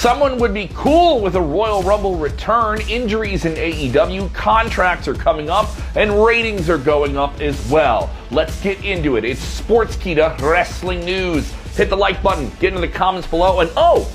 Someone would be cool with a Royal Rumble return. Injuries in AEW, contracts are coming up, and ratings are going up as well. Let's get into it. It's Sportskeeda Wrestling News. Hit the like button, get into the comments below, and oh,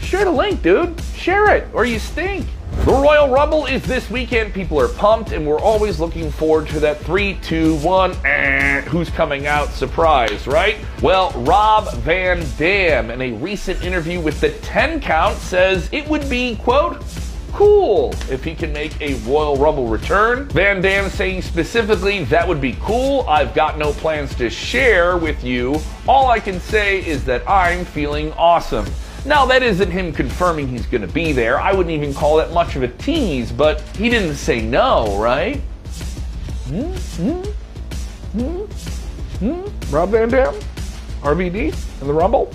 share the link, dude. Share it, or you stink. The Royal Rumble is this weekend. People are pumped, and we're always looking forward to that 3, 2, 1, eh, who's coming out surprise, right? Well, Rob Van Dam, in a recent interview with the 10 Count, says it would be, quote, cool if he can make a Royal Rumble return. Van Dam saying specifically that would be cool. I've got no plans to share with you. All I can say is that I'm feeling awesome. Now, that isn't him confirming he's going to be there. I wouldn't even call that much of a tease, but he didn't say no, right? Hmm? Hmm? Hmm? Hmm? Rob Van Dam? RVD? And the Rumble?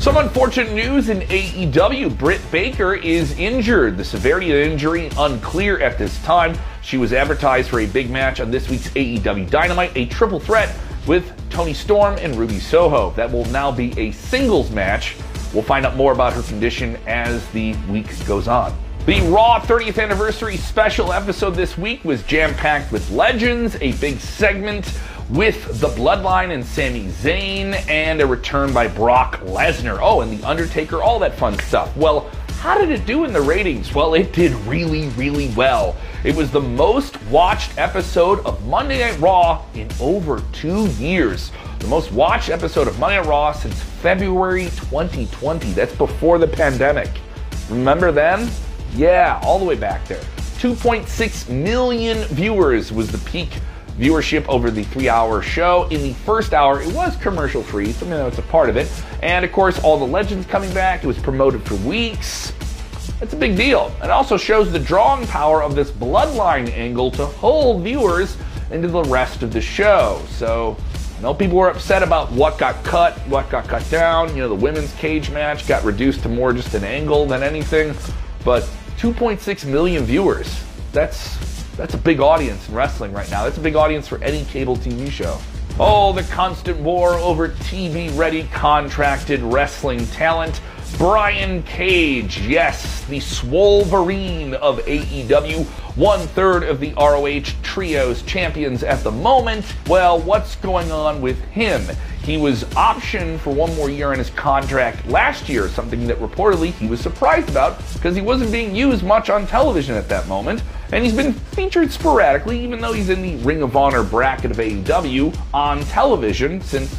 Some unfortunate news in AEW. Britt Baker is injured. The severity of the injury unclear at this time. She was advertised for a big match on this week's AEW Dynamite, a triple threat with Toni Storm and Ruby Soho. That will now be a singles match We'll find out more about her condition as the week goes on. The Raw 30th anniversary special episode this week was jam packed with legends, a big segment with the Bloodline and Sami Zayn, and a return by Brock Lesnar. Oh, and The Undertaker, all that fun stuff. Well, how did it do in the ratings? Well, it did really, really well. It was the most watched episode of Monday Night Raw in over two years. The most watched episode of Monday Raw since February 2020. That's before the pandemic. Remember then? Yeah, all the way back there. 2.6 million viewers was the peak viewership over the three hour show. In the first hour, it was commercial free, so I mean, that's a part of it. And of course, all the legends coming back. It was promoted for weeks. It's a big deal. It also shows the drawing power of this bloodline angle to hold viewers into the rest of the show. So, know people were upset about what got cut, what got cut down. You know, the women's cage match got reduced to more just an angle than anything. But 2.6 million viewers. That's that's a big audience in wrestling right now. That's a big audience for any cable TV show. Oh, the constant war over TV ready contracted wrestling talent. Brian Cage, yes, the Swolverine of AEW, one third of the ROH Trios champions at the moment. Well, what's going on with him? He was optioned for one more year on his contract last year, something that reportedly he was surprised about because he wasn't being used much on television at that moment. And he's been featured sporadically, even though he's in the Ring of Honor bracket of AEW, on television since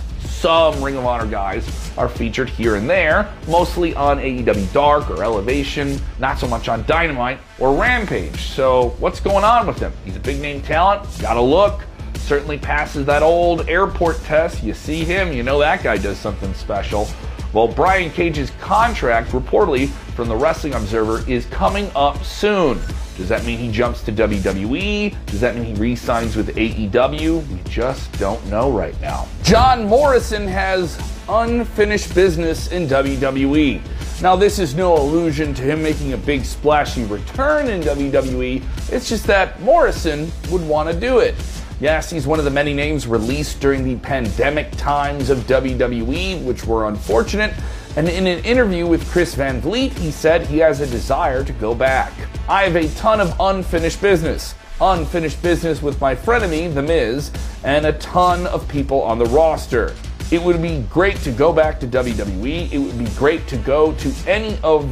some Ring of Honor guys are featured here and there, mostly on AEW Dark or Elevation, not so much on Dynamite or Rampage. So, what's going on with him? He's a big name talent, gotta look. Certainly passes that old airport test. You see him, you know that guy does something special. Well, Brian Cage's contract, reportedly from the Wrestling Observer, is coming up soon. Does that mean he jumps to WWE? Does that mean he re signs with AEW? We just don't know right now. John Morrison has unfinished business in WWE. Now, this is no allusion to him making a big splashy return in WWE, it's just that Morrison would want to do it. Yes, he's one of the many names released during the pandemic times of WWE, which were unfortunate. And in an interview with Chris Van Vliet, he said he has a desire to go back. I have a ton of unfinished business. Unfinished business with my frenemy, The Miz, and a ton of people on the roster. It would be great to go back to WWE. It would be great to go to any of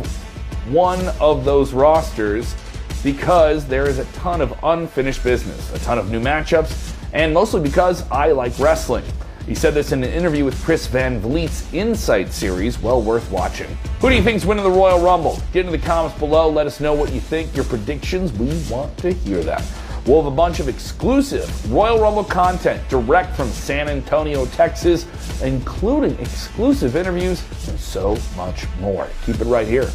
one of those rosters because there is a ton of unfinished business, a ton of new matchups, and mostly because I like wrestling. He said this in an interview with Chris Van Vliet's Insight series, well worth watching. Who do you think's winning the Royal Rumble? Get in the comments below, let us know what you think, your predictions, we want to hear that. We'll have a bunch of exclusive Royal Rumble content direct from San Antonio, Texas, including exclusive interviews and so much more. Keep it right here.